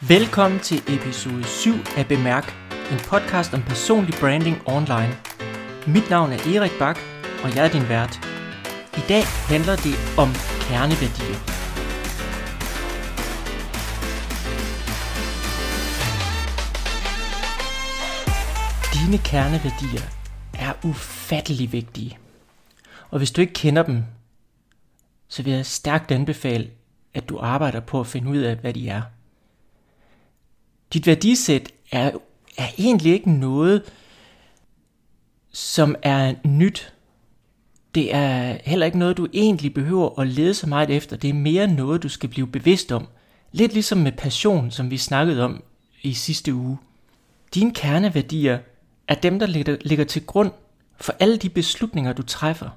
Velkommen til episode 7 af Bemærk, en podcast om personlig branding online. Mit navn er Erik Bak, og jeg er din vært. I dag handler det om kerneværdier. Dine kerneværdier er ufattelig vigtige. Og hvis du ikke kender dem, så vil jeg stærkt anbefale, at du arbejder på at finde ud af, hvad de er. Dit værdisæt er, er egentlig ikke noget, som er nyt. Det er heller ikke noget, du egentlig behøver at lede så meget efter. Det er mere noget, du skal blive bevidst om. Lidt ligesom med passion, som vi snakkede om i sidste uge. Dine kerneværdier er dem, der ligger til grund for alle de beslutninger, du træffer.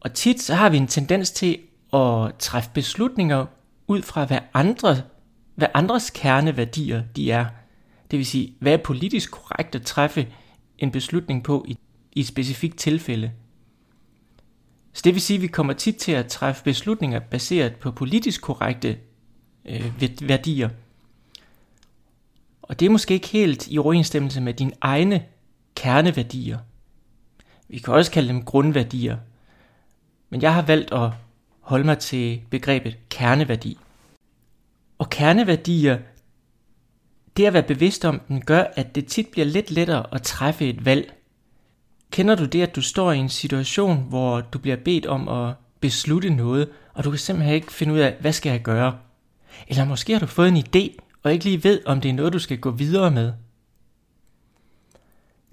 Og tit så har vi en tendens til at træffe beslutninger ud fra, hvad andre hvad andres kerneværdier de er. Det vil sige, hvad er politisk korrekt at træffe en beslutning på i, i et specifikt tilfælde. Så det vil sige, at vi kommer tit til at træffe beslutninger baseret på politisk korrekte øh, værdier. Og det er måske ikke helt i overensstemmelse med dine egne kerneværdier. Vi kan også kalde dem grundværdier. Men jeg har valgt at holde mig til begrebet kerneværdi. Og kerneværdier, det at være bevidst om den, gør, at det tit bliver lidt lettere at træffe et valg. Kender du det, at du står i en situation, hvor du bliver bedt om at beslutte noget, og du kan simpelthen ikke finde ud af, hvad skal jeg gøre? Eller måske har du fået en idé, og ikke lige ved, om det er noget, du skal gå videre med.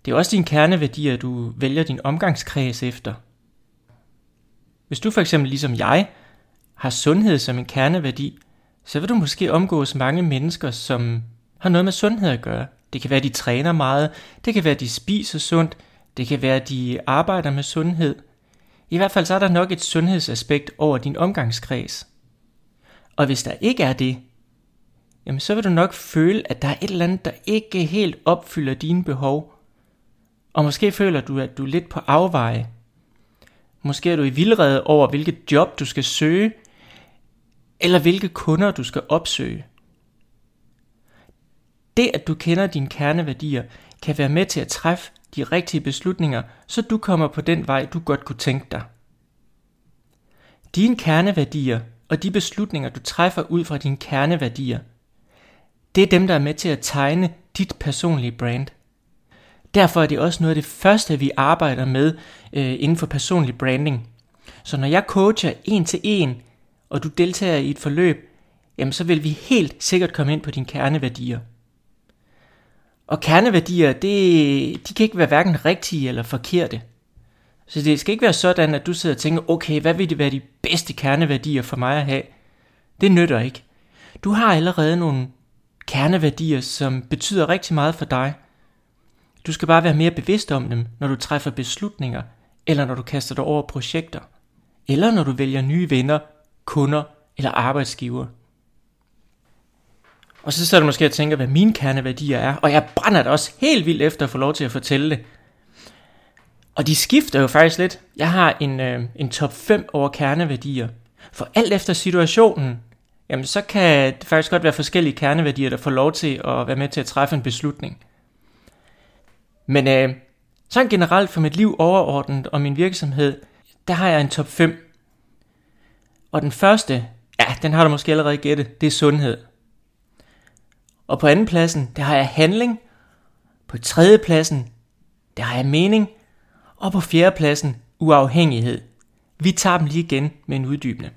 Det er også din kerneværdier, du vælger din omgangskreds efter. Hvis du for eksempel ligesom jeg har sundhed som en kerneværdi, så vil du måske omgås mange mennesker, som har noget med sundhed at gøre. Det kan være, at de træner meget, det kan være, at de spiser sundt, det kan være, at de arbejder med sundhed. I hvert fald så er der nok et sundhedsaspekt over din omgangskreds. Og hvis der ikke er det, jamen så vil du nok føle, at der er et eller andet, der ikke helt opfylder dine behov. Og måske føler du, at du er lidt på afveje. Måske er du i vildrede over, hvilket job du skal søge, eller hvilke kunder du skal opsøge. Det, at du kender dine kerneværdier, kan være med til at træffe de rigtige beslutninger, så du kommer på den vej, du godt kunne tænke dig. Dine kerneværdier og de beslutninger, du træffer ud fra dine kerneværdier, det er dem, der er med til at tegne dit personlige brand. Derfor er det også noget af det første, vi arbejder med øh, inden for personlig branding. Så når jeg coacher en til en og du deltager i et forløb, jamen så vil vi helt sikkert komme ind på dine kerneværdier. Og kerneværdier, det, de kan ikke være hverken rigtige eller forkerte. Så det skal ikke være sådan, at du sidder og tænker, okay, hvad vil det være de bedste kerneværdier for mig at have? Det nytter ikke. Du har allerede nogle kerneværdier, som betyder rigtig meget for dig. Du skal bare være mere bevidst om dem, når du træffer beslutninger, eller når du kaster dig over projekter, eller når du vælger nye venner kunder eller arbejdsgiver. Og så sidder du måske og tænker, hvad mine kerneværdier er, og jeg brænder det også helt vildt efter at få lov til at fortælle det. Og de skifter jo faktisk lidt. Jeg har en, øh, en top 5 over kerneværdier. For alt efter situationen, jamen så kan det faktisk godt være forskellige kerneværdier, der får lov til at være med til at træffe en beslutning. Men øh, sådan generelt for mit liv overordnet og min virksomhed, der har jeg en top 5 og den første, ja, den har du måske allerede gættet, det er sundhed. Og på anden pladsen, der har jeg handling. På tredje pladsen, der har jeg mening. Og på fjerde pladsen, uafhængighed. Vi tager dem lige igen med en uddybende.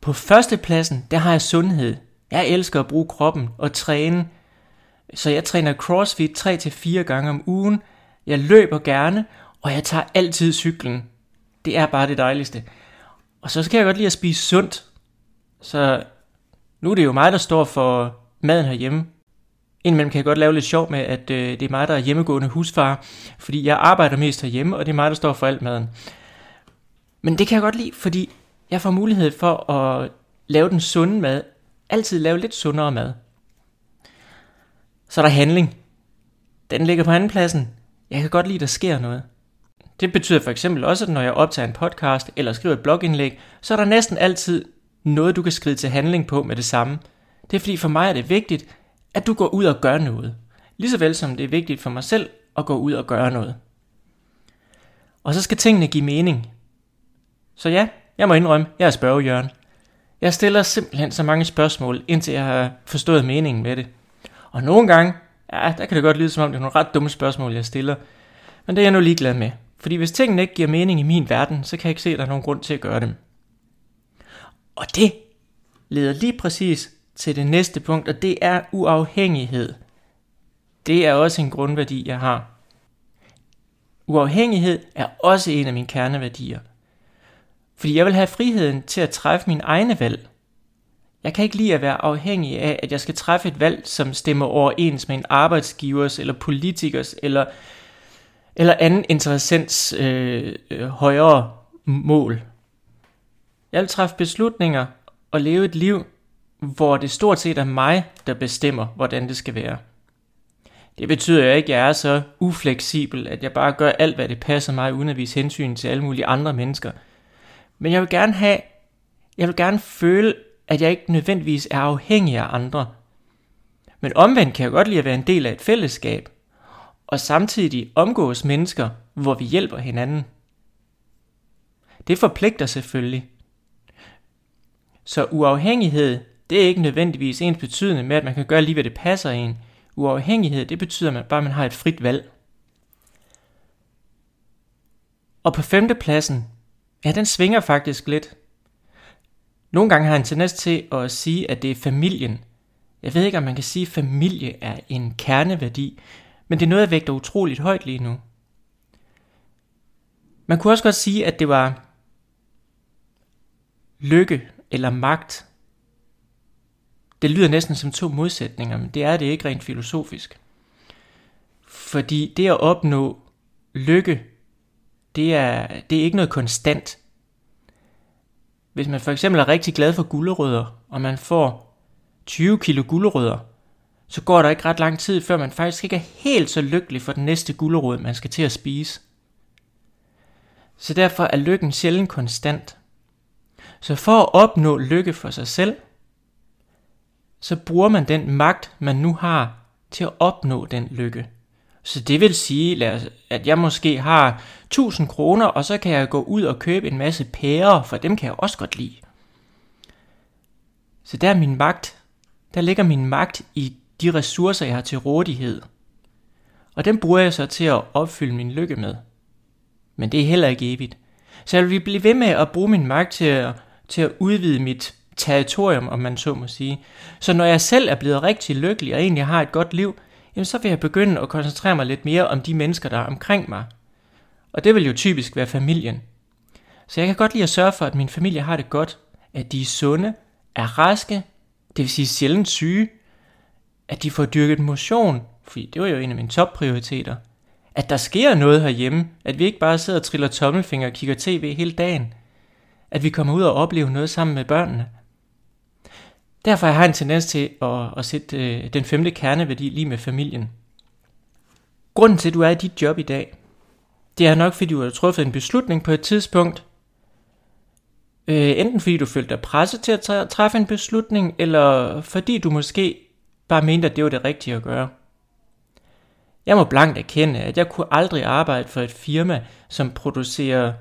På første pladsen, der har jeg sundhed. Jeg elsker at bruge kroppen og træne. Så jeg træner crossfit 3-4 gange om ugen. Jeg løber gerne, og jeg tager altid cyklen. Det er bare det dejligste. Og så kan jeg godt lide at spise sundt. Så nu er det jo mig, der står for maden herhjemme. Indimellem kan jeg godt lave lidt sjov med, at øh, det er mig, der er hjemmegående husfar, fordi jeg arbejder mest herhjemme, og det er mig, der står for alt maden. Men det kan jeg godt lide, fordi jeg får mulighed for at lave den sunde mad. Altid lave lidt sundere mad. Så er der handling. Den ligger på anden pladsen. Jeg kan godt lide, at der sker noget. Det betyder for eksempel også, at når jeg optager en podcast eller skriver et blogindlæg, så er der næsten altid noget, du kan skride til handling på med det samme. Det er fordi for mig er det vigtigt, at du går ud og gør noget. Ligeså vel som det er vigtigt for mig selv at gå ud og gøre noget. Og så skal tingene give mening. Så ja, jeg må indrømme, jeg er spørgejørn. Jeg stiller simpelthen så mange spørgsmål, indtil jeg har forstået meningen med det. Og nogle gange, ja, der kan det godt lyde som om, det er nogle ret dumme spørgsmål, jeg stiller. Men det er jeg nu ligeglad med. Fordi hvis tingene ikke giver mening i min verden, så kan jeg ikke se, at der er nogen grund til at gøre dem. Og det leder lige præcis til det næste punkt, og det er uafhængighed. Det er også en grundværdi, jeg har. Uafhængighed er også en af mine kerneværdier. Fordi jeg vil have friheden til at træffe min egne valg. Jeg kan ikke lide at være afhængig af, at jeg skal træffe et valg, som stemmer overens med en arbejdsgivers eller politikers eller, eller anden interessens øh, øh, højere mål. Jeg vil træffe beslutninger og leve et liv, hvor det stort set er mig, der bestemmer, hvordan det skal være. Det betyder jo ikke, at jeg er så ufleksibel, at jeg bare gør alt, hvad det passer mig, uden at vise hensyn til alle mulige andre mennesker. Men jeg vil gerne have, jeg vil gerne føle, at jeg ikke nødvendigvis er afhængig af andre. Men omvendt kan jeg godt lide at være en del af et fællesskab, og samtidig omgås mennesker, hvor vi hjælper hinanden. Det forpligter selvfølgelig. Så uafhængighed, det er ikke nødvendigvis ens betydende med, at man kan gøre lige, hvad det passer en. Uafhængighed, det betyder at man bare, at man har et frit valg. Og på femtepladsen, ja, den svinger faktisk lidt. Nogle gange har jeg en tendens til at sige, at det er familien. Jeg ved ikke, om man kan sige, at familie er en kerneværdi, men det er noget, jeg vægter utroligt højt lige nu. Man kunne også godt sige, at det var lykke eller magt. Det lyder næsten som to modsætninger, men det er det ikke rent filosofisk. Fordi det at opnå lykke, det er, det er ikke noget konstant. Hvis man for eksempel er rigtig glad for gulerødder, og man får 20 kilo gulerødder, så går der ikke ret lang tid, før man faktisk ikke er helt så lykkelig for den næste gulerod, man skal til at spise. Så derfor er lykken sjældent konstant. Så for at opnå lykke for sig selv, så bruger man den magt, man nu har, til at opnå den lykke. Så det vil sige, at jeg måske har 1000 kroner, og så kan jeg gå ud og købe en masse pærer, for dem kan jeg også godt lide. Så der er min magt. Der ligger min magt i de ressourcer, jeg har til rådighed. Og den bruger jeg så til at opfylde min lykke med. Men det er heller ikke evigt. Så jeg vil blive ved med at bruge min magt til at, til at udvide mit territorium, om man så må sige. Så når jeg selv er blevet rigtig lykkelig og egentlig har et godt liv, jamen så vil jeg begynde at koncentrere mig lidt mere om de mennesker, der er omkring mig. Og det vil jo typisk være familien. Så jeg kan godt lide at sørge for, at min familie har det godt, at de er sunde, er raske, det vil sige sjældent syge, at de får dyrket motion, fordi det var jo en af mine topprioriteter. At der sker noget herhjemme, at vi ikke bare sidder og triller tommelfinger og kigger tv hele dagen. At vi kommer ud og oplever noget sammen med børnene. Derfor har jeg en tendens til at, at sætte øh, den femte kerneværdi lige med familien. Grunden til, at du er i dit job i dag, det er nok, fordi du har truffet en beslutning på et tidspunkt. Øh, enten fordi du følte dig presset til at træffe en beslutning, eller fordi du måske bare mente, at det var det rigtige at gøre. Jeg må blankt erkende, at jeg kunne aldrig arbejde for et firma, som producerer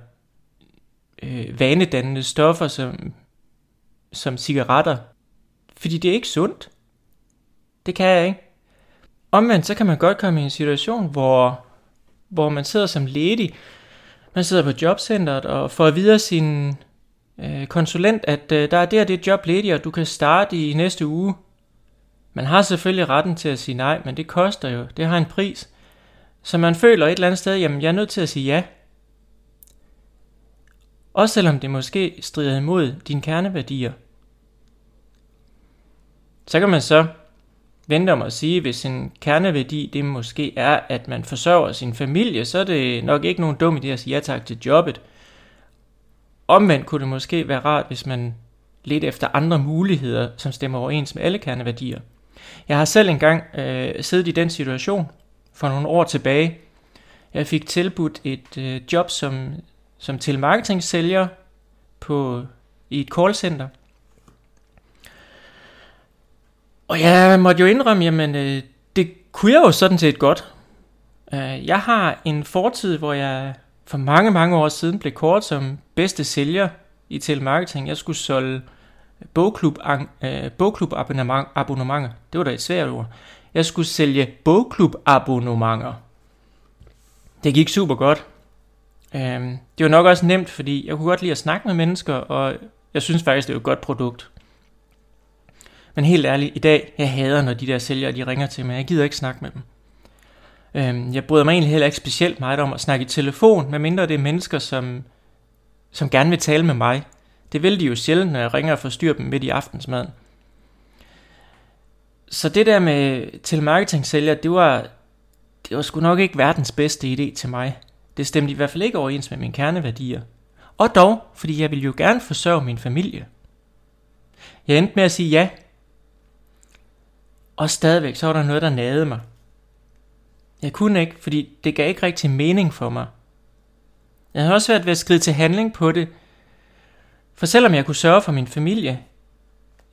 øh, vanedannende stoffer som, som cigaretter. Fordi det er ikke sundt. Det kan jeg ikke. Omvendt så kan man godt komme i en situation, hvor, hvor man sidder som ledig, man sidder på jobcentret og får at vide af sin øh, konsulent, at øh, der er der det job ledig, og du kan starte i næste uge. Man har selvfølgelig retten til at sige nej, men det koster jo. Det har en pris. Så man føler et eller andet sted, jamen jeg er nødt til at sige ja. Også selvom det måske strider imod dine kerneværdier. Så kan man så vente om at sige, hvis en kerneværdi det måske er, at man forsørger sin familie, så er det nok ikke nogen dum idé at sige ja tak til jobbet. Omvendt kunne det måske være rart, hvis man lidt efter andre muligheder, som stemmer overens med alle kerneværdier. Jeg har selv engang øh, siddet i den situation for nogle år tilbage. Jeg fik tilbudt et øh, job som, som telemarketing-sælger på, i et callcenter. Og jeg måtte jo indrømme, jamen øh, det kunne jeg jo sådan set godt. Øh, jeg har en fortid, hvor jeg for mange, mange år siden blev kort som bedste sælger i telemarketing. Jeg skulle solge bogklub, øh, bogklub abonnement, abonnementer. Det var da et svært ord. Jeg skulle sælge bogklub abonnementer. Det gik super godt. Øh, det var nok også nemt, fordi jeg kunne godt lide at snakke med mennesker, og jeg synes faktisk, det er et godt produkt. Men helt ærligt, i dag, jeg hader, når de der sælgere, de ringer til mig. Jeg gider ikke snakke med dem. Øhm, jeg bryder mig egentlig heller ikke specielt meget om at snakke i telefon, medmindre det er mennesker, som, som gerne vil tale med mig. Det vil de jo sjældent, når jeg ringer og forstyrrer dem midt i aftensmaden. Så det der med telemarketing sælger, det var, det var sgu nok ikke verdens bedste idé til mig. Det stemte i hvert fald ikke overens med mine kerneværdier. Og dog, fordi jeg ville jo gerne forsørge min familie. Jeg endte med at sige ja. Og stadigvæk så var der noget, der nagede mig. Jeg kunne ikke, fordi det gav ikke rigtig mening for mig. Jeg havde også været ved at skride til handling på det. For selvom jeg kunne sørge for min familie,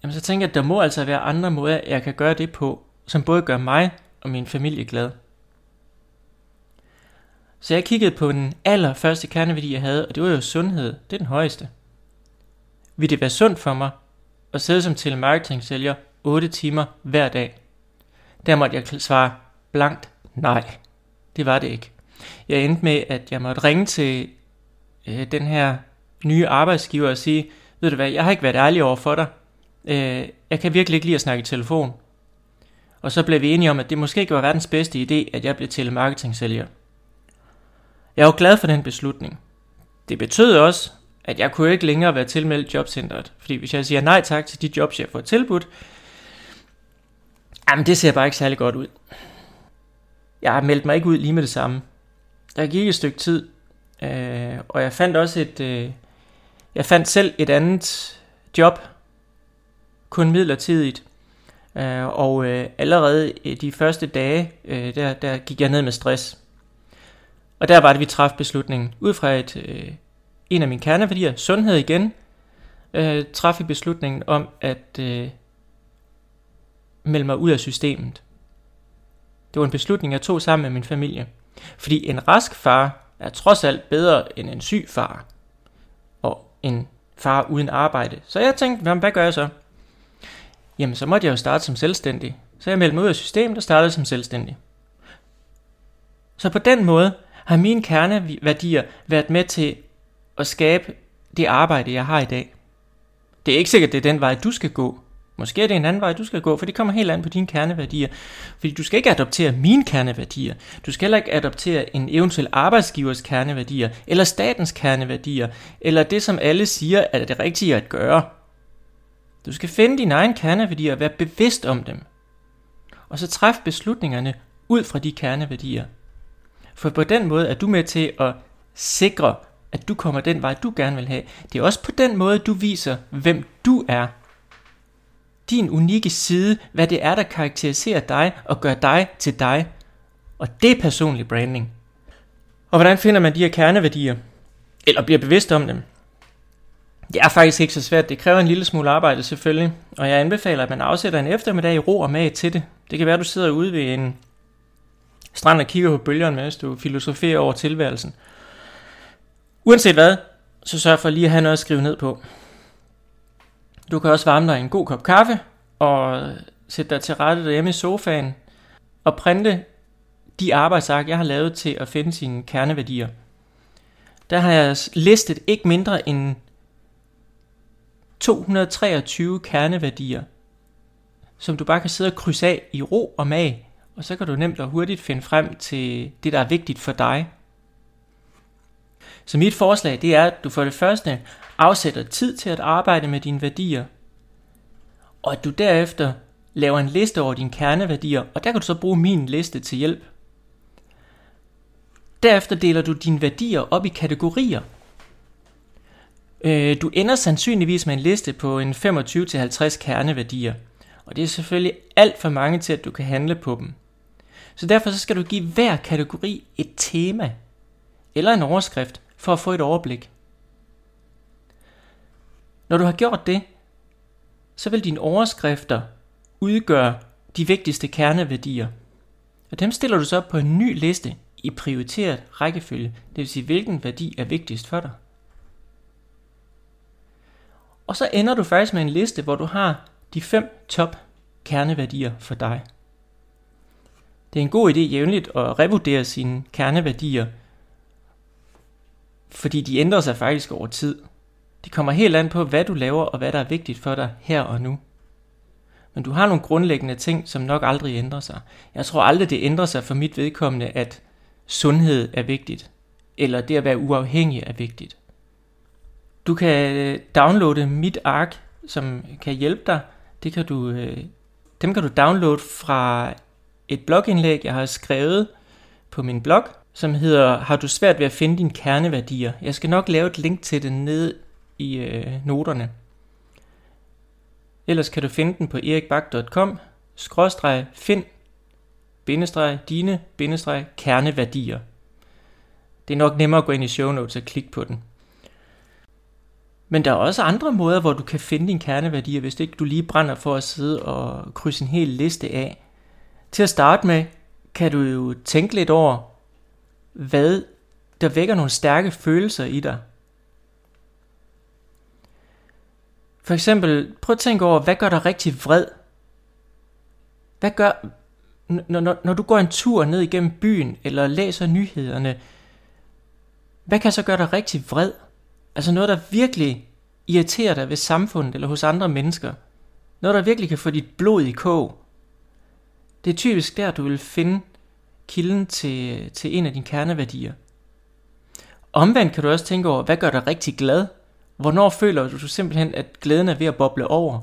jamen så tænker jeg, at der må altså være andre måder, jeg kan gøre det på, som både gør mig og min familie glad. Så jeg kiggede på den allerførste kerneværdi, jeg havde, og det var jo sundhed. Det er den højeste. Vil det være sundt for mig at sidde som telemarketing-sælger 8 timer hver dag? Der måtte jeg svare blankt nej. Det var det ikke. Jeg endte med, at jeg måtte ringe til øh, den her nye arbejdsgiver og sige, ved du hvad, jeg har ikke været ærlig over for dig. Øh, jeg kan virkelig ikke lide at snakke i telefon. Og så blev vi enige om, at det måske ikke var verdens bedste idé, at jeg blev telemarketing-sælger. Jeg var glad for den beslutning. Det betød også, at jeg kunne ikke længere være tilmeldt jobcentret. Fordi hvis jeg siger nej tak til de jobs, jeg får tilbudt, jamen det ser bare ikke særlig godt ud. Jeg har meldt mig ikke ud lige med det samme. Der gik et stykke tid, øh, og jeg fandt også et... Øh, jeg fandt selv et andet job, kun midlertidigt. Øh, og øh, allerede de første dage, øh, der, der gik jeg ned med stress. Og der var det, vi træffede beslutningen. Ud fra et, øh, en af mine kerneværdier, sundhed igen, øh, træffede vi beslutningen om at øh, melde mig ud af systemet. Det var en beslutning, jeg tog sammen med min familie. Fordi en rask far er trods alt bedre end en syg far. En far uden arbejde. Så jeg tænkte, hvad gør jeg så? Jamen, så måtte jeg jo starte som selvstændig. Så jeg meldte mig ud af systemet og startede som selvstændig. Så på den måde har mine kerneværdier været med til at skabe det arbejde, jeg har i dag. Det er ikke sikkert, det er den vej, du skal gå. Måske er det en anden vej, du skal gå, for det kommer helt an på dine kerneværdier. Fordi du skal ikke adoptere mine kerneværdier. Du skal heller ikke adoptere en eventuel arbejdsgivers kerneværdier, eller statens kerneværdier, eller det, som alle siger, er det rigtige at gøre. Du skal finde dine egne kerneværdier og være bevidst om dem. Og så træffe beslutningerne ud fra de kerneværdier. For på den måde er du med til at sikre, at du kommer den vej, du gerne vil have. Det er også på den måde, du viser, hvem du er. Din unikke side, hvad det er, der karakteriserer dig og gør dig til dig. Og det er personlig branding. Og hvordan finder man de her kerneværdier? Eller bliver bevidst om dem? Det er faktisk ikke så svært. Det kræver en lille smule arbejde selvfølgelig. Og jeg anbefaler, at man afsætter en eftermiddag i ro og mag til det. Det kan være, at du sidder ude ved en strand og kigger på bølgerne, mens du filosoferer over tilværelsen. Uanset hvad, så sørg for lige at have noget at skrive ned på. Du kan også varme dig en god kop kaffe og sætte dig til rette derhjemme i sofaen og printe de arbejdsark, jeg har lavet til at finde sine kerneværdier. Der har jeg listet ikke mindre end 223 kerneværdier, som du bare kan sidde og krydse af i ro og mag og så kan du nemt og hurtigt finde frem til det, der er vigtigt for dig. Så mit forslag, det er, at du for det første afsætter tid til at arbejde med dine værdier, og at du derefter laver en liste over dine kerneværdier, og der kan du så bruge min liste til hjælp. Derefter deler du dine værdier op i kategorier. Øh, du ender sandsynligvis med en liste på en 25-50 kerneværdier, og det er selvfølgelig alt for mange til, at du kan handle på dem. Så derfor så skal du give hver kategori et tema eller en overskrift for at få et overblik. Når du har gjort det, så vil dine overskrifter udgøre de vigtigste kerneværdier. Og dem stiller du så op på en ny liste i prioriteret rækkefølge, det vil sige, hvilken værdi er vigtigst for dig. Og så ender du faktisk med en liste, hvor du har de fem top kerneværdier for dig. Det er en god idé jævnligt at revurdere sine kerneværdier, fordi de ændrer sig faktisk over tid. Det kommer helt an på, hvad du laver og hvad der er vigtigt for dig her og nu. Men du har nogle grundlæggende ting, som nok aldrig ændrer sig. Jeg tror aldrig, det ændrer sig for mit vedkommende, at sundhed er vigtigt, eller det at være uafhængig er vigtigt. Du kan øh, downloade mit ark, som kan hjælpe dig. Det kan du, øh, dem kan du downloade fra et blogindlæg, jeg har skrevet på min blog, som hedder Har du svært ved at finde dine kerneværdier? Jeg skal nok lave et link til det ned i øh, noterne. Ellers kan du finde den på erikbak.com, skråstreg, find, bindestreg, dine, bindestreg, kerneværdier. Det er nok nemmere at gå ind i show notes og klikke på den. Men der er også andre måder, hvor du kan finde dine kerneværdier, hvis ikke du lige brænder for at sidde og krydse en hel liste af. Til at starte med, kan du jo tænke lidt over, hvad der vækker nogle stærke følelser i dig. For eksempel, prøv at tænke over, hvad gør dig rigtig vred? Hvad gør, når, når, når du går en tur ned igennem byen, eller læser nyhederne, hvad kan så gøre dig rigtig vred? Altså noget, der virkelig irriterer dig ved samfundet eller hos andre mennesker. Noget, der virkelig kan få dit blod i kog. Det er typisk der, du vil finde kilden til, til en af dine kerneværdier. Omvendt kan du også tænke over, hvad gør dig rigtig glad? Hvornår føler du simpelthen, at glæden er ved at boble over?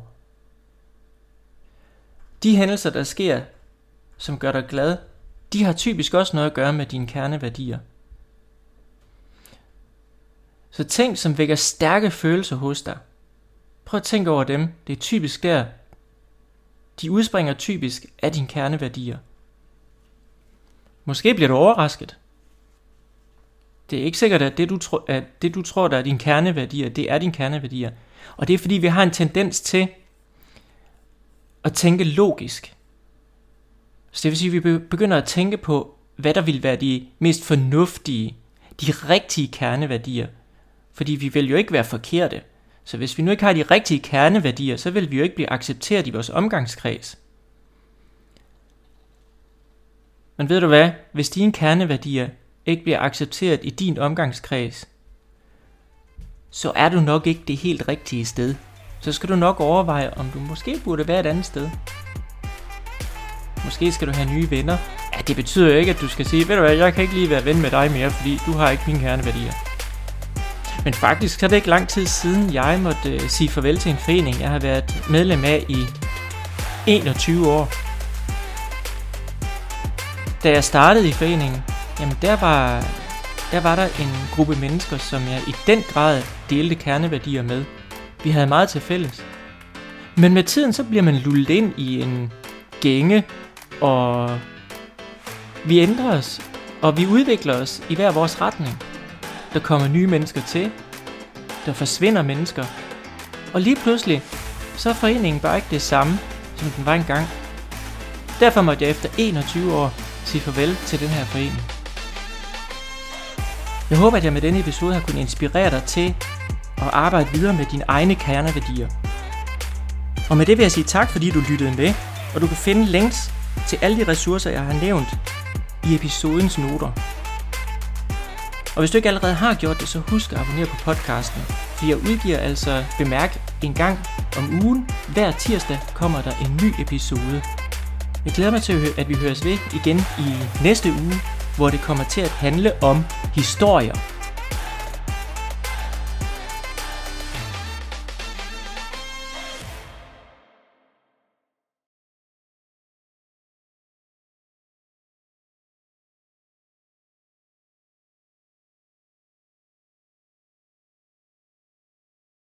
De hændelser, der sker, som gør dig glad, de har typisk også noget at gøre med dine kerneværdier. Så ting, som vækker stærke følelser hos dig, prøv at tænke over dem. Det er typisk der, de udspringer typisk af dine kerneværdier. Måske bliver du overrasket. Det er ikke sikkert, at det du, tro, at det, du tror, der er dine kerneværdier, det er dine kerneværdier. Og det er fordi, vi har en tendens til at tænke logisk. Så det vil sige, at vi begynder at tænke på, hvad der vil være de mest fornuftige, de rigtige kerneværdier. Fordi vi vil jo ikke være forkerte. Så hvis vi nu ikke har de rigtige kerneværdier, så vil vi jo ikke blive accepteret i vores omgangskreds. Men ved du hvad? Hvis dine kerneværdier ikke bliver accepteret i din omgangskreds, så er du nok ikke det helt rigtige sted. Så skal du nok overveje, om du måske burde være et andet sted. Måske skal du have nye venner. Ja, det betyder jo ikke, at du skal sige, ved du hvad, jeg kan ikke lige være ven med dig mere, fordi du har ikke mine kerneværdier. Men faktisk så er det ikke lang tid siden, jeg måtte øh, sige farvel til en forening, jeg har været medlem af i 21 år. Da jeg startede i foreningen, jamen der var, der var der en gruppe mennesker, som jeg i den grad delte kerneværdier med. Vi havde meget til fælles. Men med tiden så bliver man lullet ind i en gænge, og vi ændrer os, og vi udvikler os i hver vores retning. Der kommer nye mennesker til. Der forsvinder mennesker. Og lige pludselig, så er foreningen bare ikke det samme, som den var engang. Derfor måtte jeg efter 21 år sige farvel til den her forening. Jeg håber, at jeg med denne episode har kunnet inspirere dig til at arbejde videre med dine egne kerneværdier. Og med det vil jeg sige tak, fordi du lyttede med, og du kan finde links til alle de ressourcer, jeg har nævnt i episodens noter. Og hvis du ikke allerede har gjort det, så husk at abonnere på podcasten, for jeg udgiver altså bemærk en gang om ugen. Hver tirsdag kommer der en ny episode. Jeg glæder mig til, at vi høres ved igen i næste uge, hvor det kommer til at handle om historier.